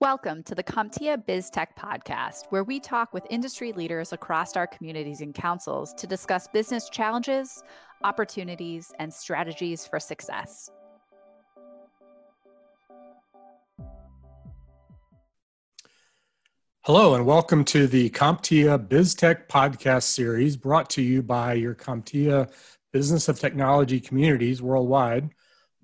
Welcome to the CompTIA BizTech podcast, where we talk with industry leaders across our communities and councils to discuss business challenges, opportunities, and strategies for success. Hello, and welcome to the CompTIA BizTech podcast series brought to you by your CompTIA Business of Technology communities worldwide.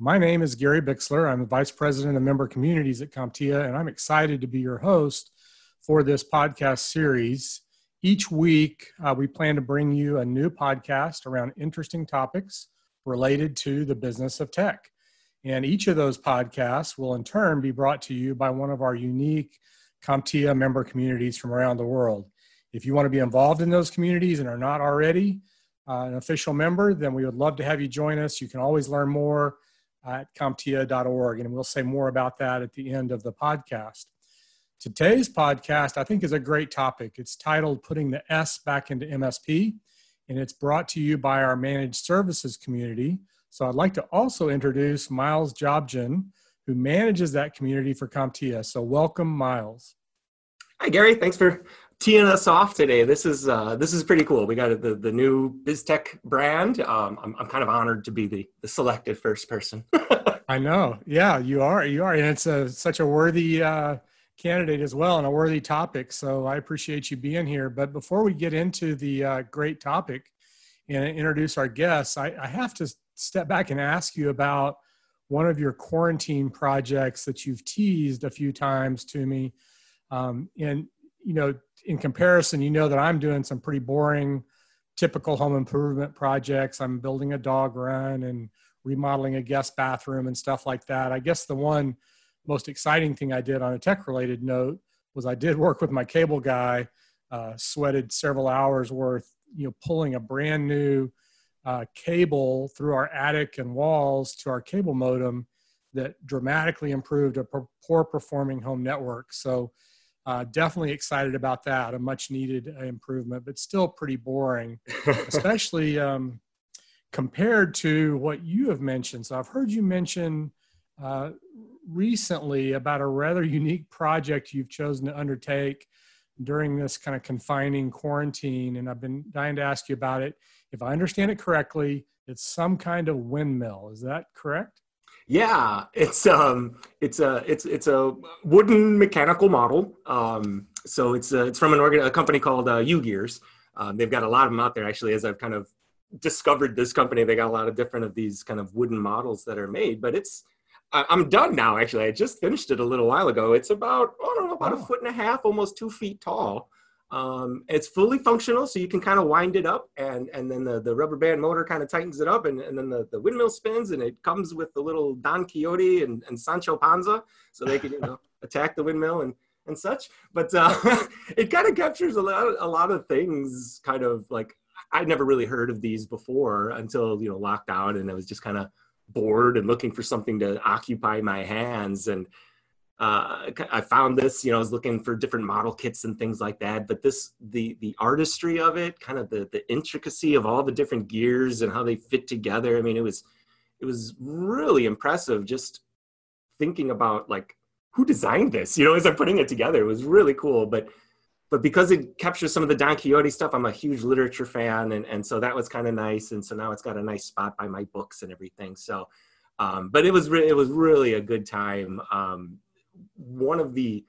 My name is Gary Bixler. I'm the Vice President of Member Communities at CompTIA, and I'm excited to be your host for this podcast series. Each week, uh, we plan to bring you a new podcast around interesting topics related to the business of tech. And each of those podcasts will, in turn, be brought to you by one of our unique CompTIA member communities from around the world. If you want to be involved in those communities and are not already uh, an official member, then we would love to have you join us. You can always learn more at CompTIA.org. And we'll say more about that at the end of the podcast. Today's podcast, I think, is a great topic. It's titled Putting the S Back into MSP, and it's brought to you by our managed services community. So I'd like to also introduce Miles Jobgen, who manages that community for CompTIA. So welcome, Miles. Hi, Gary. Thanks for teeing us off today. This is uh, this is pretty cool. We got the the new BizTech brand. Um, I'm I'm kind of honored to be the the selected first person. I know. Yeah, you are. You are, and it's a such a worthy uh, candidate as well, and a worthy topic. So I appreciate you being here. But before we get into the uh, great topic and introduce our guests, I, I have to step back and ask you about one of your quarantine projects that you've teased a few times to me. Um, and you know in comparison, you know that I'm doing some pretty boring, typical home improvement projects. I'm building a dog run and remodeling a guest bathroom and stuff like that. I guess the one most exciting thing I did on a tech related note was I did work with my cable guy, uh, sweated several hours worth, you know, pulling a brand new uh, cable through our attic and walls to our cable modem that dramatically improved a poor performing home network. So uh, definitely excited about that. A much needed uh, improvement, but still pretty boring, especially um, compared to what you have mentioned. So I've heard you mention uh, recently about a rather unique project you've chosen to undertake during this kind of confining quarantine, and I've been dying to ask you about it. If I understand it correctly, it's some kind of windmill. Is that correct? Yeah, it's um, it's a it's it's a wooden mechanical model. Um, so it's uh, it's from an organ a company called uh, UGears. Um, they've got a lot of them out there actually. As I've kind of discovered this company, they got a lot of different of these kind of wooden models that are made. But it's I'm done now. Actually, I just finished it a little while ago. It's about I don't know about oh. a foot and a half, almost two feet tall. Um, it's fully functional, so you can kind of wind it up, and and then the, the rubber band motor kind of tightens it up, and, and then the, the windmill spins, and it comes with the little Don Quixote and, and Sancho Panza, so they can you know attack the windmill and and such. But uh, it kind of captures a lot a lot of things, kind of like I'd never really heard of these before until you know lockdown, and I was just kind of bored and looking for something to occupy my hands and uh, I found this, you know, I was looking for different model kits and things like that. But this, the the artistry of it, kind of the the intricacy of all the different gears and how they fit together. I mean, it was it was really impressive. Just thinking about like who designed this, you know, as I'm putting it together, it was really cool. But but because it captures some of the Don Quixote stuff, I'm a huge literature fan, and and so that was kind of nice. And so now it's got a nice spot by my books and everything. So. Um, but it was re- it was really a good time. Um, one of the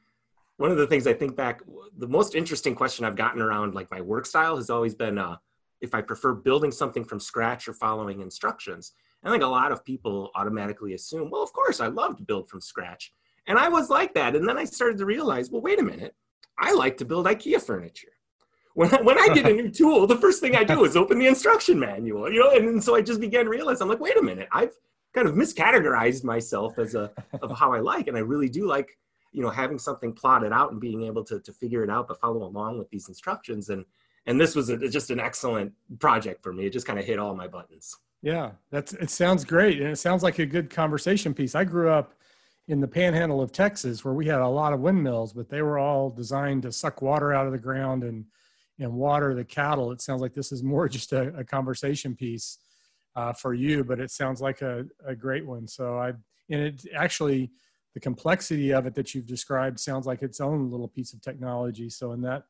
one of the things I think back, the most interesting question I've gotten around like my work style has always been uh, if I prefer building something from scratch or following instructions. I think a lot of people automatically assume, well, of course, I love to build from scratch. And I was like that. And then I started to realize, well, wait a minute, I like to build IKEA furniture. When I, when I get a new tool, the first thing I do is open the instruction manual, you know, and, and so I just began to realize, I'm like, wait a minute, I've kind of miscategorized myself as a of how I like, and I really do like you know having something plotted out and being able to to figure it out, but follow along with these instructions. And and this was a, just an excellent project for me. It just kind of hit all my buttons. Yeah, that's it. Sounds great, and it sounds like a good conversation piece. I grew up in the panhandle of Texas where we had a lot of windmills, but they were all designed to suck water out of the ground and and water the cattle. It sounds like this is more just a, a conversation piece uh, for you, but it sounds like a, a great one. So I, and it actually, the complexity of it that you've described sounds like its own little piece of technology. So in that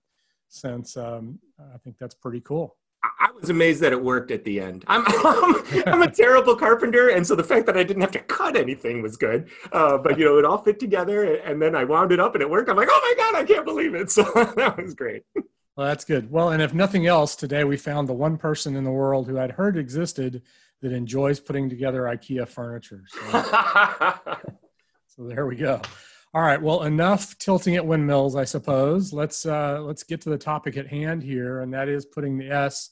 sense, um, I think that's pretty cool. I was amazed that it worked at the end. I'm, I'm, I'm, a terrible carpenter, and so the fact that I didn't have to cut anything was good. Uh, but you know, it all fit together, and then I wound it up, and it worked. I'm like, oh my god, I can't believe it! So that was great. Well, that's good. Well, and if nothing else, today we found the one person in the world who I'd heard existed that enjoys putting together IKEA furniture. So, so there we go. All right. Well, enough tilting at windmills, I suppose. Let's uh, let's get to the topic at hand here, and that is putting the S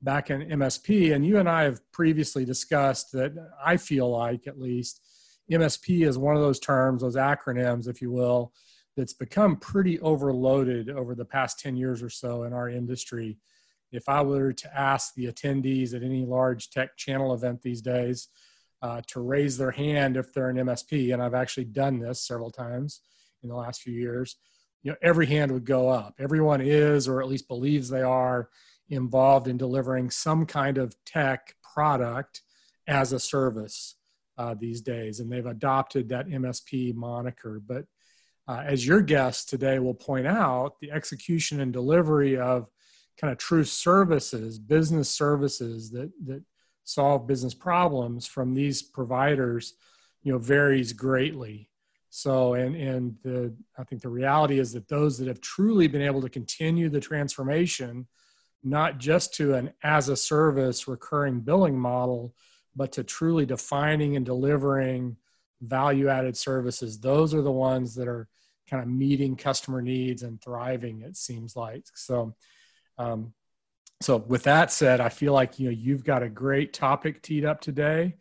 back in MSP. And you and I have previously discussed that I feel like, at least, MSP is one of those terms, those acronyms, if you will, that's become pretty overloaded over the past 10 years or so in our industry. If I were to ask the attendees at any large tech channel event these days uh, to raise their hand if they're an MSP, and I've actually done this several times in the last few years, you know, every hand would go up. Everyone is, or at least believes they are, involved in delivering some kind of tech product as a service uh, these days, and they've adopted that MSP moniker. But uh, as your guest today will point out, the execution and delivery of kind of true services, business services that that solve business problems from these providers, you know, varies greatly. So, and and the I think the reality is that those that have truly been able to continue the transformation, not just to an as a service recurring billing model, but to truly defining and delivering value added services those are the ones that are kind of meeting customer needs and thriving it seems like so um, so with that said i feel like you know you've got a great topic teed up today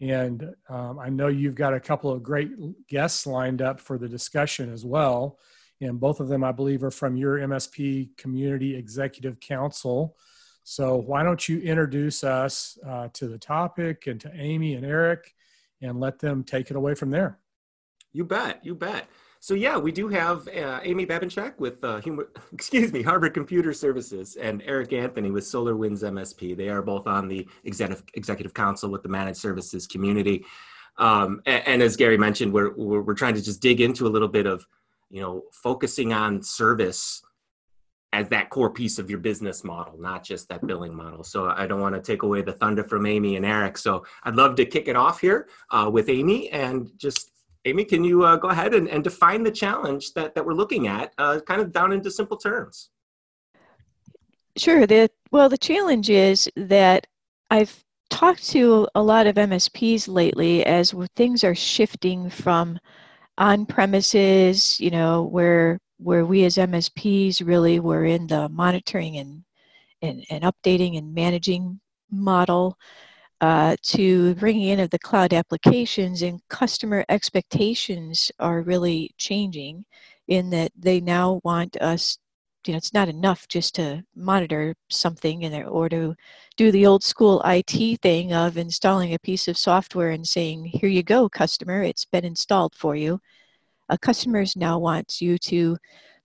and um, i know you've got a couple of great guests lined up for the discussion as well and both of them i believe are from your msp community executive council so why don't you introduce us uh, to the topic and to amy and eric and let them take it away from there. You bet. You bet. So yeah, we do have uh, Amy Babinchak with uh, Humor, excuse me, Harbor Computer Services and Eric Anthony with SolarWinds MSP. They are both on the executive executive council with the managed services community. Um, and, and, as Gary mentioned, we're, we're, we're trying to just dig into a little bit of, you know, focusing on service as that core piece of your business model, not just that billing model. So I don't want to take away the thunder from Amy and Eric. So I'd love to kick it off here uh, with Amy and just Amy, can you uh, go ahead and, and, define the challenge that, that we're looking at, uh, kind of down into simple terms? Sure. The, well, the challenge is that I've talked to a lot of MSPs lately as things are shifting from on premises, you know, where where we as MSPs really were in the monitoring and, and, and updating and managing model uh, to bringing in of the cloud applications and customer expectations are really changing in that they now want us you know it's not enough just to monitor something in there or to do the old school IT thing of installing a piece of software and saying here you go customer it's been installed for you. Uh, customers now want you to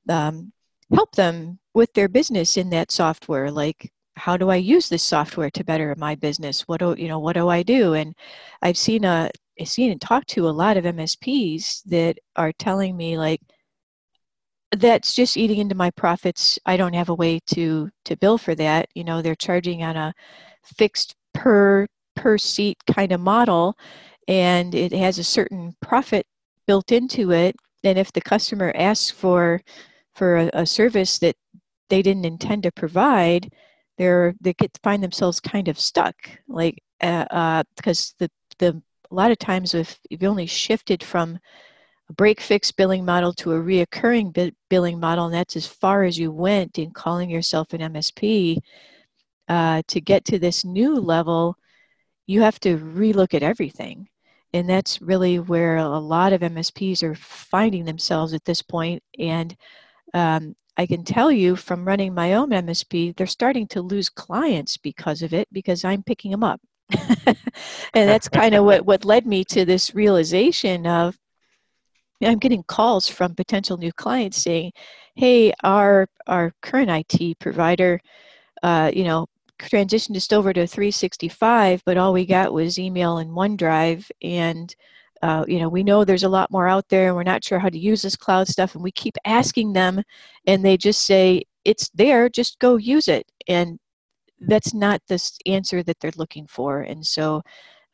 um, help them with their business in that software like how do i use this software to better my business? What do you know what do i do? And i've seen a i've seen and talked to a lot of msps that are telling me like that's just eating into my profits. I don't have a way to to bill for that. You know they're charging on a fixed per per seat kind of model and it has a certain profit built into it. And if the customer asks for for a, a service that they didn't intend to provide they're they get find themselves kind of stuck like uh, uh, because the the a lot of times if you've only shifted from a break fix billing model to a reoccurring bi- billing model and that's as far as you went in calling yourself an msp uh, to get to this new level you have to relook at everything and that's really where a lot of MSPs are finding themselves at this point. And um, I can tell you from running my own MSP, they're starting to lose clients because of it because I'm picking them up. and that's kind of what, what led me to this realization of I'm getting calls from potential new clients saying, "Hey, our our current IT provider, uh, you know, transitioned us over to 365, but all we got was email and OneDrive, and uh, you know, we know there's a lot more out there and we're not sure how to use this cloud stuff. And we keep asking them and they just say, it's there, just go use it. And that's not the answer that they're looking for. And so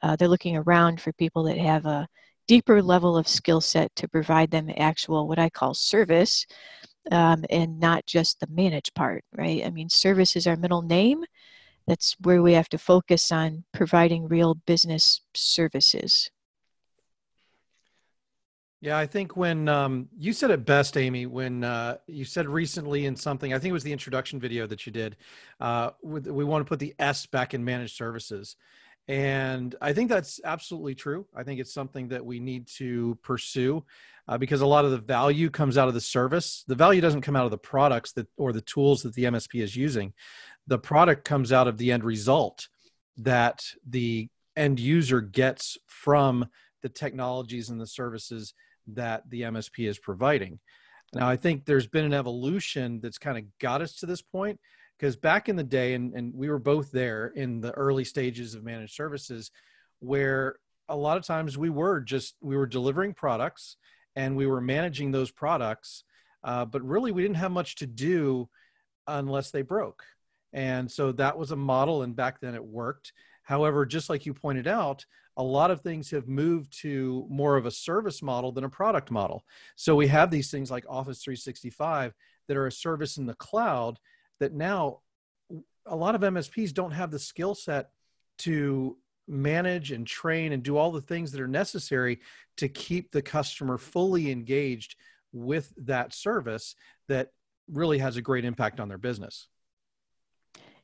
uh, they're looking around for people that have a deeper level of skill set to provide them actual, what I call service, um, and not just the manage part, right? I mean, service is our middle name. That's where we have to focus on providing real business services. Yeah, I think when um, you said it best, Amy, when uh, you said recently in something, I think it was the introduction video that you did, uh, with, we want to put the S back in managed services. And I think that's absolutely true. I think it's something that we need to pursue uh, because a lot of the value comes out of the service. The value doesn't come out of the products that or the tools that the MSP is using. The product comes out of the end result that the end user gets from the technologies and the services that the MSP is providing. Now, I think there's been an evolution that's kind of got us to this point because back in the day, and, and we were both there in the early stages of managed services, where a lot of times we were just we were delivering products and we were managing those products, uh, but really we didn't have much to do unless they broke. And so that was a model, and back then it worked. However, just like you pointed out, a lot of things have moved to more of a service model than a product model. So we have these things like Office 365 that are a service in the cloud that now a lot of MSPs don't have the skill set to manage and train and do all the things that are necessary to keep the customer fully engaged with that service that really has a great impact on their business.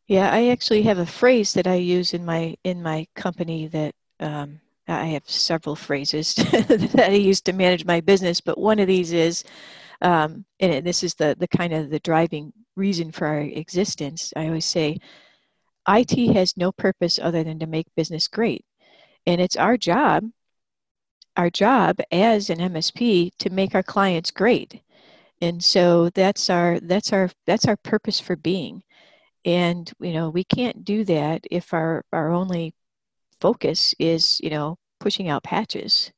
Yeah, I actually have a phrase that I use in my in my company that um, I have several phrases that I use to manage my business, but one of these is, um, and this is the the kind of the driving reason for our existence. I always say, IT has no purpose other than to make business great, and it's our job, our job as an MSP to make our clients great, and so that's our that's our that's our purpose for being, and you know we can't do that if our our only focus is, you know, pushing out patches.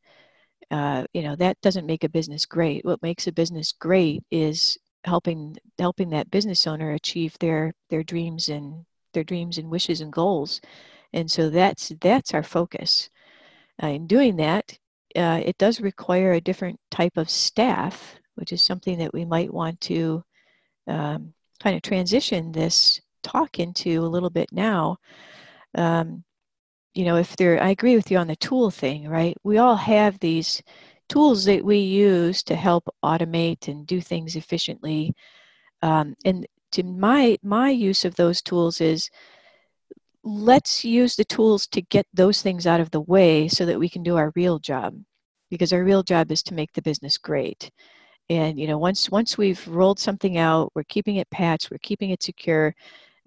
Uh, you know, that doesn't make a business great. What makes a business great is helping helping that business owner achieve their their dreams and their dreams and wishes and goals. And so that's that's our focus. Uh, in doing that, uh, it does require a different type of staff, which is something that we might want to um, kind of transition this talk into a little bit now. Um, you know, if there, I agree with you on the tool thing, right? We all have these tools that we use to help automate and do things efficiently. Um, and to my my use of those tools is let's use the tools to get those things out of the way so that we can do our real job because our real job is to make the business great and you know once once we've rolled something out we're keeping it patched we're keeping it secure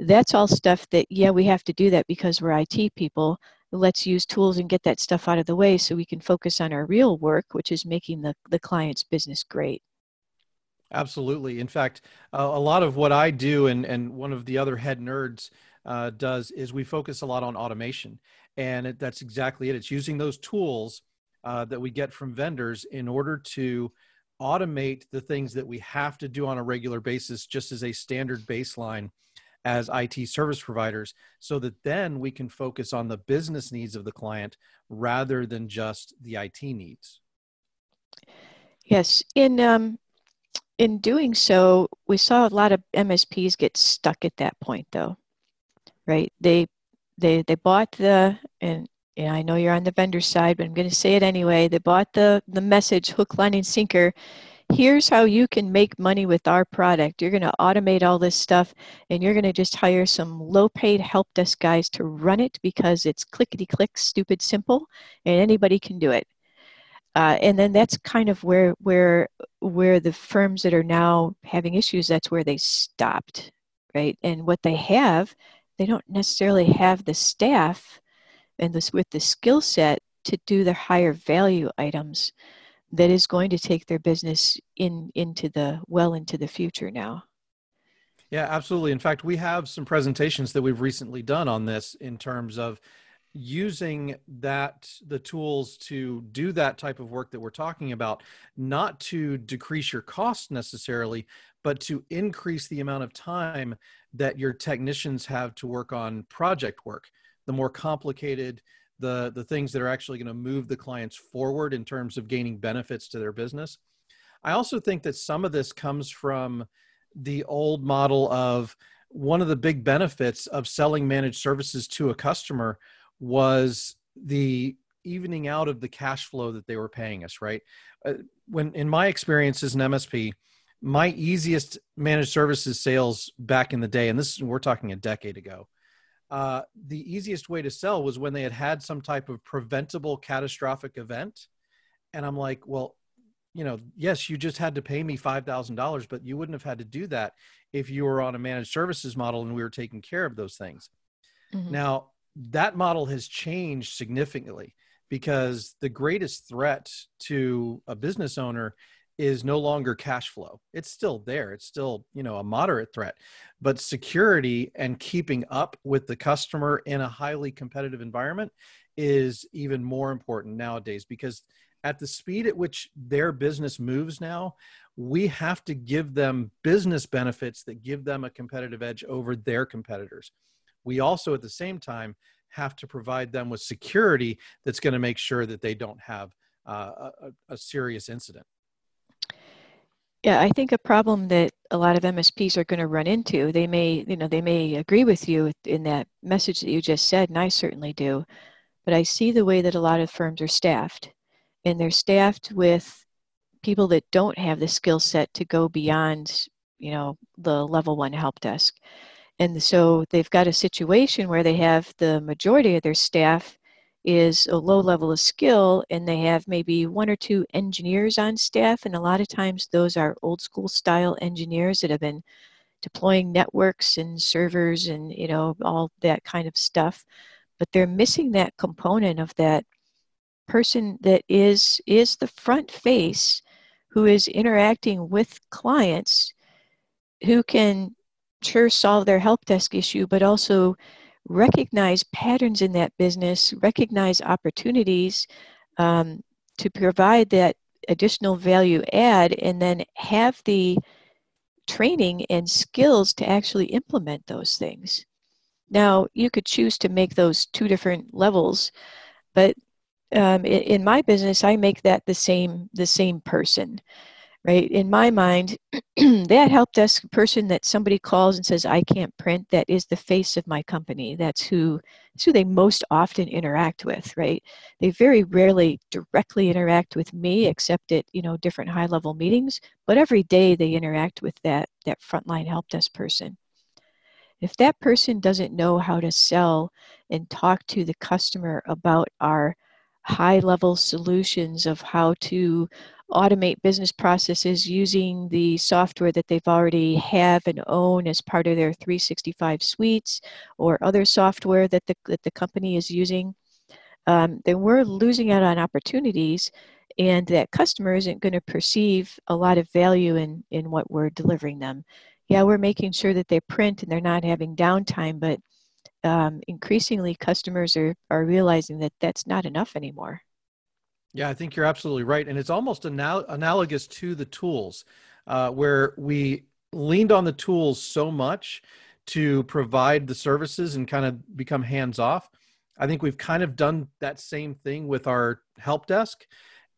that's all stuff that yeah we have to do that because we're IT people let's use tools and get that stuff out of the way so we can focus on our real work, which is making the, the client's business great. Absolutely. In fact, uh, a lot of what I do and, and one of the other head nerds uh, does is we focus a lot on automation. And it, that's exactly it. It's using those tools uh, that we get from vendors in order to automate the things that we have to do on a regular basis, just as a standard baseline as IT service providers so that then we can focus on the business needs of the client rather than just the IT needs. Yes, in um, in doing so, we saw a lot of MSPs get stuck at that point, though. Right? They they they bought the and yeah, I know you're on the vendor side, but I'm going to say it anyway. They bought the the message hook, line, and sinker, here's how you can make money with our product. You're going to automate all this stuff and you're going to just hire some low paid help desk guys to run it because it's clickety click, stupid simple, and anybody can do it. Uh, and then that's kind of where where where the firms that are now having issues that's where they stopped right and what they have they don't necessarily have the staff and this with the skill set to do the higher value items that is going to take their business in into the well into the future now. Yeah, absolutely. In fact, we have some presentations that we've recently done on this in terms of using that the tools to do that type of work that we're talking about not to decrease your cost necessarily but to increase the amount of time that your technicians have to work on project work the more complicated the the things that are actually going to move the clients forward in terms of gaining benefits to their business. I also think that some of this comes from the old model of one of the big benefits of selling managed services to a customer was the evening out of the cash flow that they were paying us right? Uh, when in my experience as an msp my easiest managed services sales back in the day and this we're talking a decade ago uh, the easiest way to sell was when they had had some type of preventable catastrophic event and i'm like well you know yes you just had to pay me $5000 but you wouldn't have had to do that if you were on a managed services model and we were taking care of those things mm-hmm. now that model has changed significantly because the greatest threat to a business owner is no longer cash flow. It's still there. It's still you know a moderate threat but security and keeping up with the customer in a highly competitive environment is even more important nowadays because at the speed at which their business moves now we have to give them business benefits that give them a competitive edge over their competitors. We also at the same time have to provide them with security that's going to make sure that they don't have uh, a, a serious incident. Yeah, I think a problem that a lot of MSPs are going to run into, they may, you know, they may agree with you in that message that you just said, and I certainly do, but I see the way that a lot of firms are staffed, and they're staffed with people that don't have the skill set to go beyond, you know, the level one help desk. And so they've got a situation where they have the majority of their staff is a low level of skill and they have maybe one or two engineers on staff and a lot of times those are old school style engineers that have been deploying networks and servers and you know all that kind of stuff. But they're missing that component of that person that is is the front face who is interacting with clients who can sure solve their help desk issue, but also recognize patterns in that business, recognize opportunities um, to provide that additional value add, and then have the training and skills to actually implement those things. Now, you could choose to make those two different levels, but um, in, in, my business, I make that the same the same person right? In my mind, that help desk person that somebody calls and says, I can't print, that is the face of my company. That's who, that's who they most often interact with, right? They very rarely directly interact with me except at, you know, different high level meetings, but every day they interact with that, that frontline help desk person. If that person doesn't know how to sell and talk to the customer about our high level solutions of how to automate business processes using the software that they've already have and own as part of their 365 suites or other software that the, that the company is using, um, then we're losing out on opportunities and that customer isn't going to perceive a lot of value in, in what we're delivering them. Yeah, we're making sure that they print and they're not having downtime, but um, increasingly customers are, are realizing that that's not enough anymore. Yeah, I think you're absolutely right. And it's almost anal- analogous to the tools, uh, where we leaned on the tools so much to provide the services and kind of become hands off. I think we've kind of done that same thing with our help desk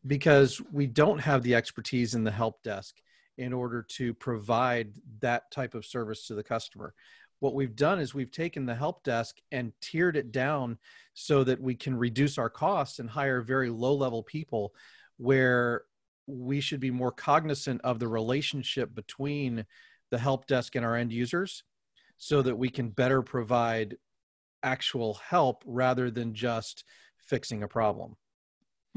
because we don't have the expertise in the help desk in order to provide that type of service to the customer what we've done is we've taken the help desk and tiered it down so that we can reduce our costs and hire very low level people where we should be more cognizant of the relationship between the help desk and our end users so that we can better provide actual help rather than just fixing a problem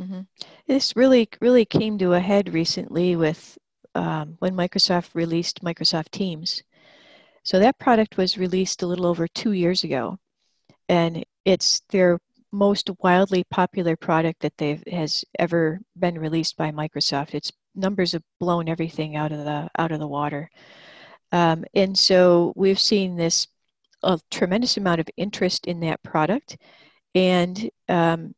mm-hmm. this really really came to a head recently with um, when microsoft released microsoft teams so that product was released a little over two years ago, and it's their most wildly popular product that they has ever been released by Microsoft. Its numbers have blown everything out of the out of the water, um, and so we've seen this a tremendous amount of interest in that product. and um,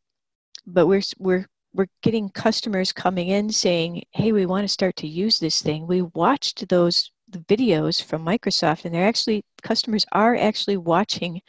but we're we're we're getting customers coming in saying, "Hey, we want to start to use this thing." We watched those the videos from Microsoft, and they're actually customers are actually watching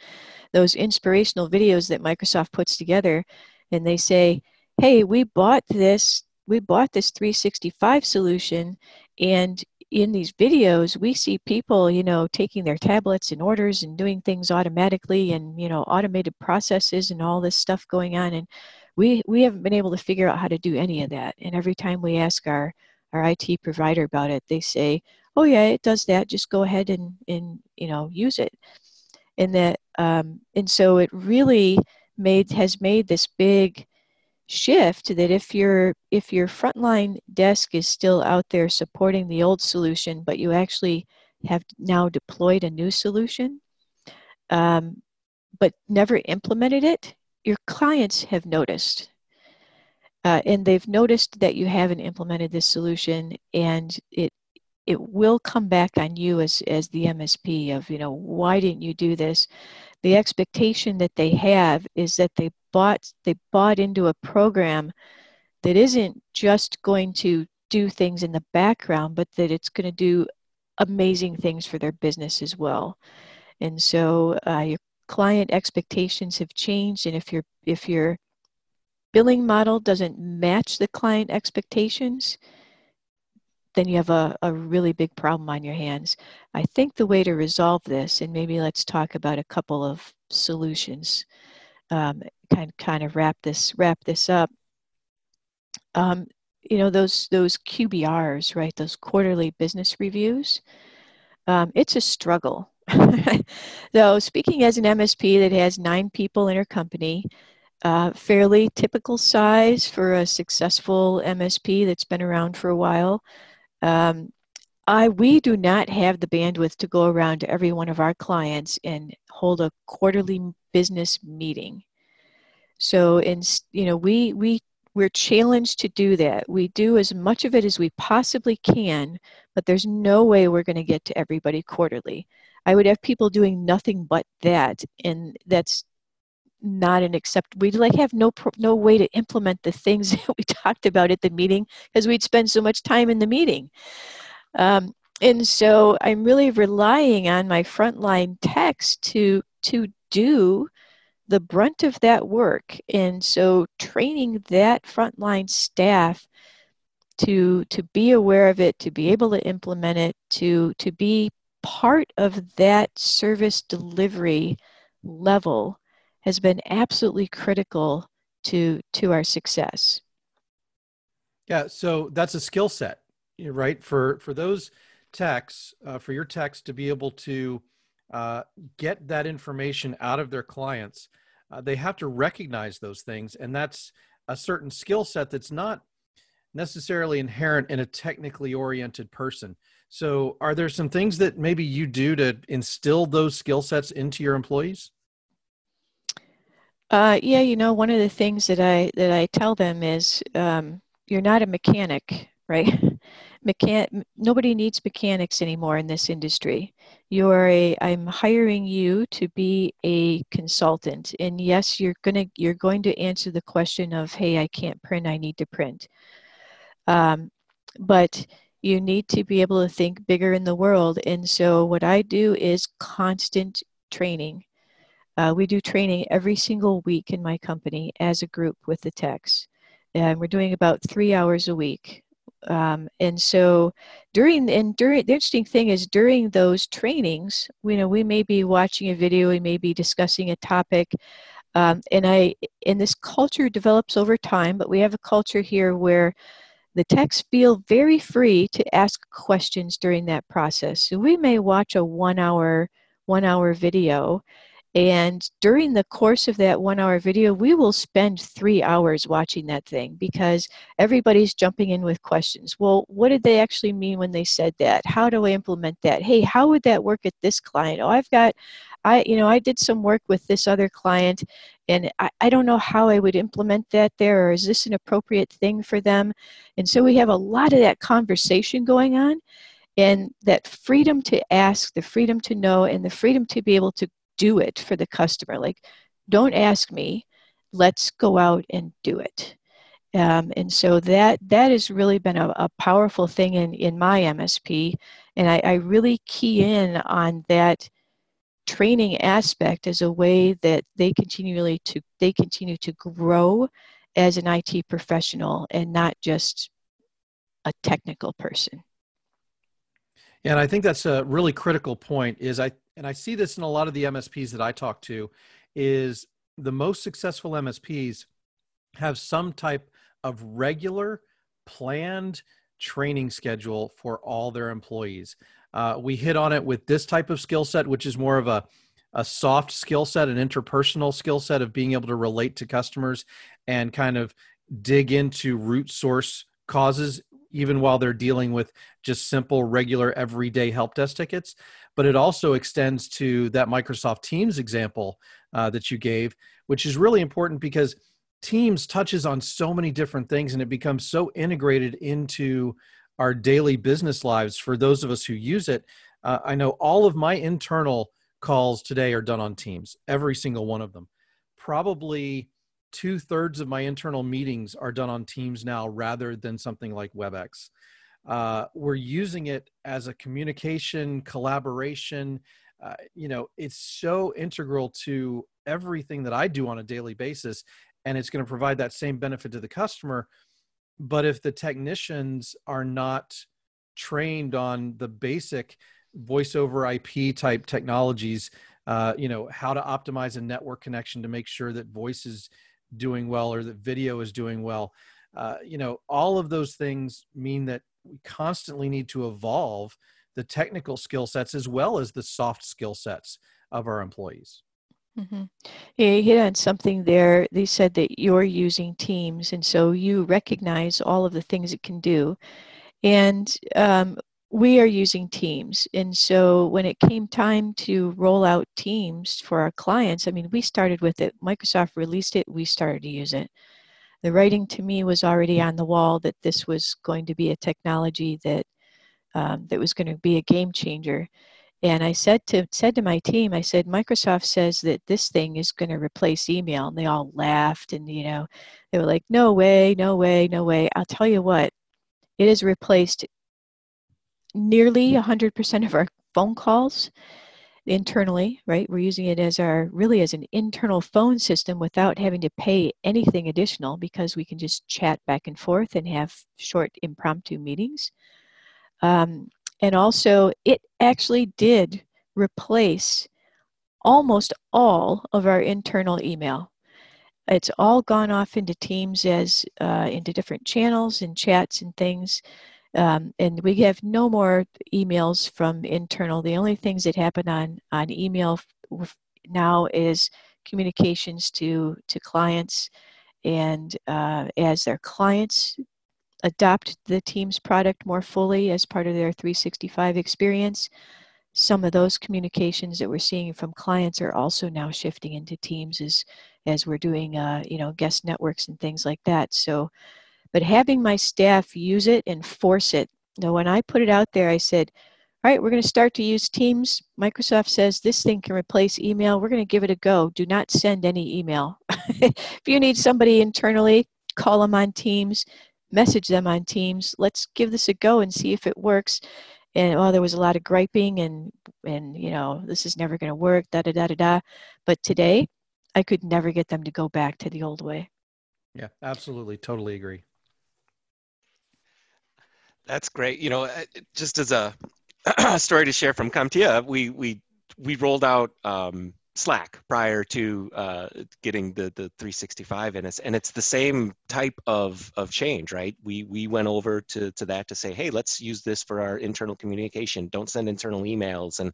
those inspirational videos that Microsoft puts together, and they say, "Hey, we bought this. We bought this 365 solution, and in these videos we see people you know taking their tablets and orders and doing things automatically and you know automated processes and all this stuff going on and we we haven't been able to figure out how to do any of that and every time we ask our our IT provider about it they say oh yeah it does that just go ahead and and you know use it and that um, and so it really made has made this big shift that if your if your frontline desk is still out there supporting the old solution but you actually have now deployed a new solution um, but never implemented it your clients have noticed. Uh, and they've noticed that you haven't implemented this solution and it it will come back on you as as the MSP of you know why didn't you do this? The expectation that they have is that they bought they bought into a program that isn't just going to do things in the background but that it's going to do amazing things for their business as well. And so uh, your client expectations have changed and if your if your billing model doesn't match the client expectations then you have a, a really big problem on your hands i think the way to resolve this and maybe let's talk about a couple of solutions um, kind kind of wrap this wrap this up um, you know those those qbrs right those quarterly business reviews um, it's a struggle so, speaking as an MSP that has nine people in her company, uh, fairly typical size for a successful MSP that's been around for a while. Um, I we do not have the bandwidth to go around to every one of our clients and hold a quarterly business meeting. So, in you know, we we we're challenged to do that. We do as much of it as we possibly can, but there's no way we're going to get to everybody quarterly. I would have people doing nothing but that, and that's not an accept. We'd like have no no way to implement the things that we talked about at the meeting because we'd spend so much time in the meeting. Um, and so I'm really relying on my frontline techs to to do the brunt of that work. And so training that frontline staff to to be aware of it, to be able to implement it, to to be part of that service delivery level has been absolutely critical to to our success. Yeah so that's a skill set right? For for those techs uh, for your techs to be able to uh, get that information out of their clients uh, they have to recognize those things and that's a certain skill set that's not necessarily inherent in a technically oriented person. So, are there some things that maybe you do to instill those skill sets into your employees? Uh, yeah, you know, one of the things that I that I tell them is, um, you're not a mechanic, right? Mechan- nobody needs mechanics anymore in this industry. You are a. I'm hiring you to be a consultant, and yes, you're gonna you're going to answer the question of, hey, I can't print, I need to print. Um, but you need to be able to think bigger in the world. And so, what I do is constant training. Uh, we do training every single week in my company as a group with the techs. And we're doing about three hours a week. Um, and so during and during the interesting thing is during those trainings, you know, we may be watching a video, we may be discussing a topic, um, and I and this culture develops over time. But we have a culture here where the techs feel very free to ask questions during that process. So we may watch a one hour, one hour video and during the course of that one hour video, we will spend three hours watching that thing because everybody's jumping in with questions. Well, what did they actually mean when they said that? How do I implement that? Hey, how would that work at this client? Oh, I've got, I, you know, I did some work with this other client and I, I don't know how I would implement that there or is this an appropriate thing for them? And so we have a lot of that conversation going on and that freedom to ask, the freedom to know, and the freedom to be able to do it for the customer. Like, don't ask me. let's go out and do it. Um, and so that that has really been a, a, powerful thing in, in my MSP. And I, I really key in on that training aspect as a way that they continually to they continue to grow as an IT professional and not just a technical person. And I think that's a really critical point is I and I see this in a lot of the MSPs that I talk to is the most successful MSPs have some type of regular planned training schedule for all their employees. Uh, we hit on it with this type of skill set, which is more of a, a soft skill set, an interpersonal skill set of being able to relate to customers and kind of dig into root source causes, even while they're dealing with just simple, regular, everyday help desk tickets. But it also extends to that Microsoft Teams example uh, that you gave, which is really important because Teams touches on so many different things and it becomes so integrated into our daily business lives for those of us who use it. Uh, I know all of my internal calls today are done on Teams, every single one of them. Probably two thirds of my internal meetings are done on Teams now rather than something like WebEx. Uh, we're using it as a communication, collaboration. Uh, you know, it's so integral to everything that I do on a daily basis and it's going to provide that same benefit to the customer but if the technicians are not trained on the basic voice over ip type technologies uh, you know how to optimize a network connection to make sure that voice is doing well or that video is doing well uh, you know all of those things mean that we constantly need to evolve the technical skill sets as well as the soft skill sets of our employees Mm-hmm. Yeah, you hit on something there. They said that you're using Teams, and so you recognize all of the things it can do. And um, we are using Teams. And so when it came time to roll out Teams for our clients, I mean, we started with it. Microsoft released it, we started to use it. The writing to me was already on the wall that this was going to be a technology that um, that was going to be a game changer. And I said to said to my team, I said, Microsoft says that this thing is going to replace email, and they all laughed, and you know, they were like, No way, no way, no way. I'll tell you what, it has replaced nearly 100% of our phone calls internally right we're using it as our really as an internal phone system without having to pay anything additional because we can just chat back and forth and have short impromptu meetings um, and also, it actually did replace almost all of our internal email. It's all gone off into Teams as uh, into different channels and chats and things. Um, and we have no more emails from internal. The only things that happen on, on email now is communications to, to clients. And uh, as their clients adopt the Teams product more fully as part of their 365 experience. Some of those communications that we're seeing from clients are also now shifting into Teams as, as we're doing, uh, you know, guest networks and things like that. So, but having my staff use it and force it. Now, when I put it out there, I said, all right, we're going to start to use Teams. Microsoft says this thing can replace email. We're going to give it a go. Do not send any email. if you need somebody internally, call them on Teams message them on Teams. Let's give this a go and see if it works. And oh, there was a lot of griping and and you know this is never going to work. Da da da da da. But today, I could never get them to go back to the old way. Yeah, absolutely, totally agree. That's great. You know, uh, just as a story to share from CompTIA, we we we rolled out um, Slack prior to uh, getting the, the 365 in us. And it's the same type of, of change, right? We, we went over to, to that to say, hey, let's use this for our internal communication. Don't send internal emails. And,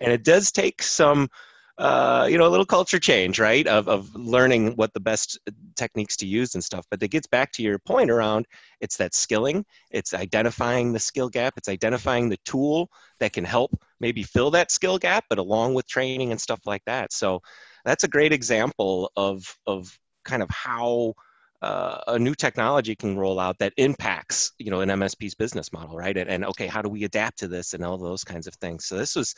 and it does take some uh, you know, a little culture change, right? Of, of learning what the best techniques to use and stuff. But it gets back to your point around it's that skilling, it's identifying the skill gap, it's identifying the tool that can help maybe fill that skill gap, but along with training and stuff like that. So that's a great example of, of kind of how uh, a new technology can roll out that impacts you know an msp's business model right and, and okay how do we adapt to this and all those kinds of things so this was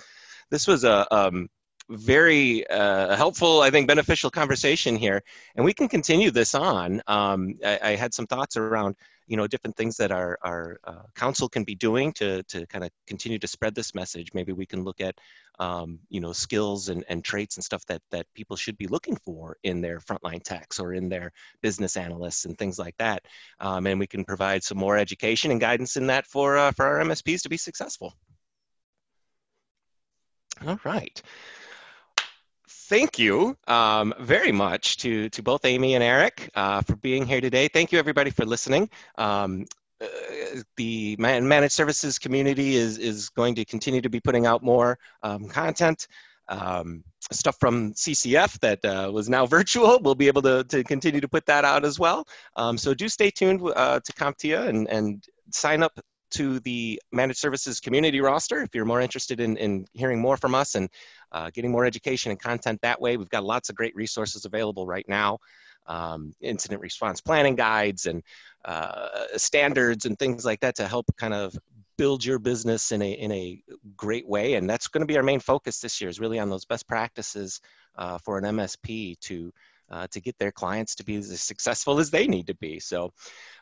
this was a um, very uh, helpful, I think, beneficial conversation here, and we can continue this on. Um, I, I, had some thoughts around, you know, different things that our our uh, council can be doing to to kind of continue to spread this message. Maybe we can look at, um, you know, skills and, and traits and stuff that that people should be looking for in their frontline techs or in their business analysts and things like that. Um, and we can provide some more education and guidance in that for uh, for our MSPs to be successful. All right thank you um, very much to, to both Amy and Eric uh, for being here today. Thank you everybody for listening. Um, uh, the managed services community is, is going to continue to be putting out more um, content. Um, stuff from CCF that uh, was now virtual. We'll be able to, to continue to put that out as well. Um, so do stay tuned uh, to CompTIA and, and sign up to the managed services community roster if you're more interested in, in hearing more from us and uh, getting more education and content that way. We've got lots of great resources available right now. Um, incident response planning guides and uh, standards and things like that to help kind of build your business in a in a great way and that's going to be our main focus this year is really on those best practices uh, for an msp to uh, to get their clients to be as successful as they need to be so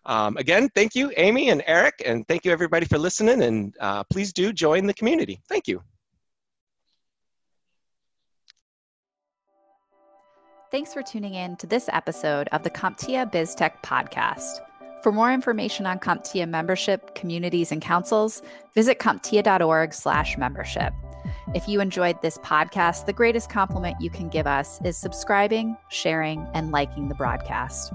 um, again thank you amy and eric and thank you everybody for listening and uh, please do join the community thank you Thanks for tuning in to this episode of the CompTIA BizTech podcast. For more information on CompTIA membership, communities, and councils, visit CompTIA.org slash membership. If you enjoyed this podcast, the greatest compliment you can give us is subscribing, sharing, and liking the broadcast.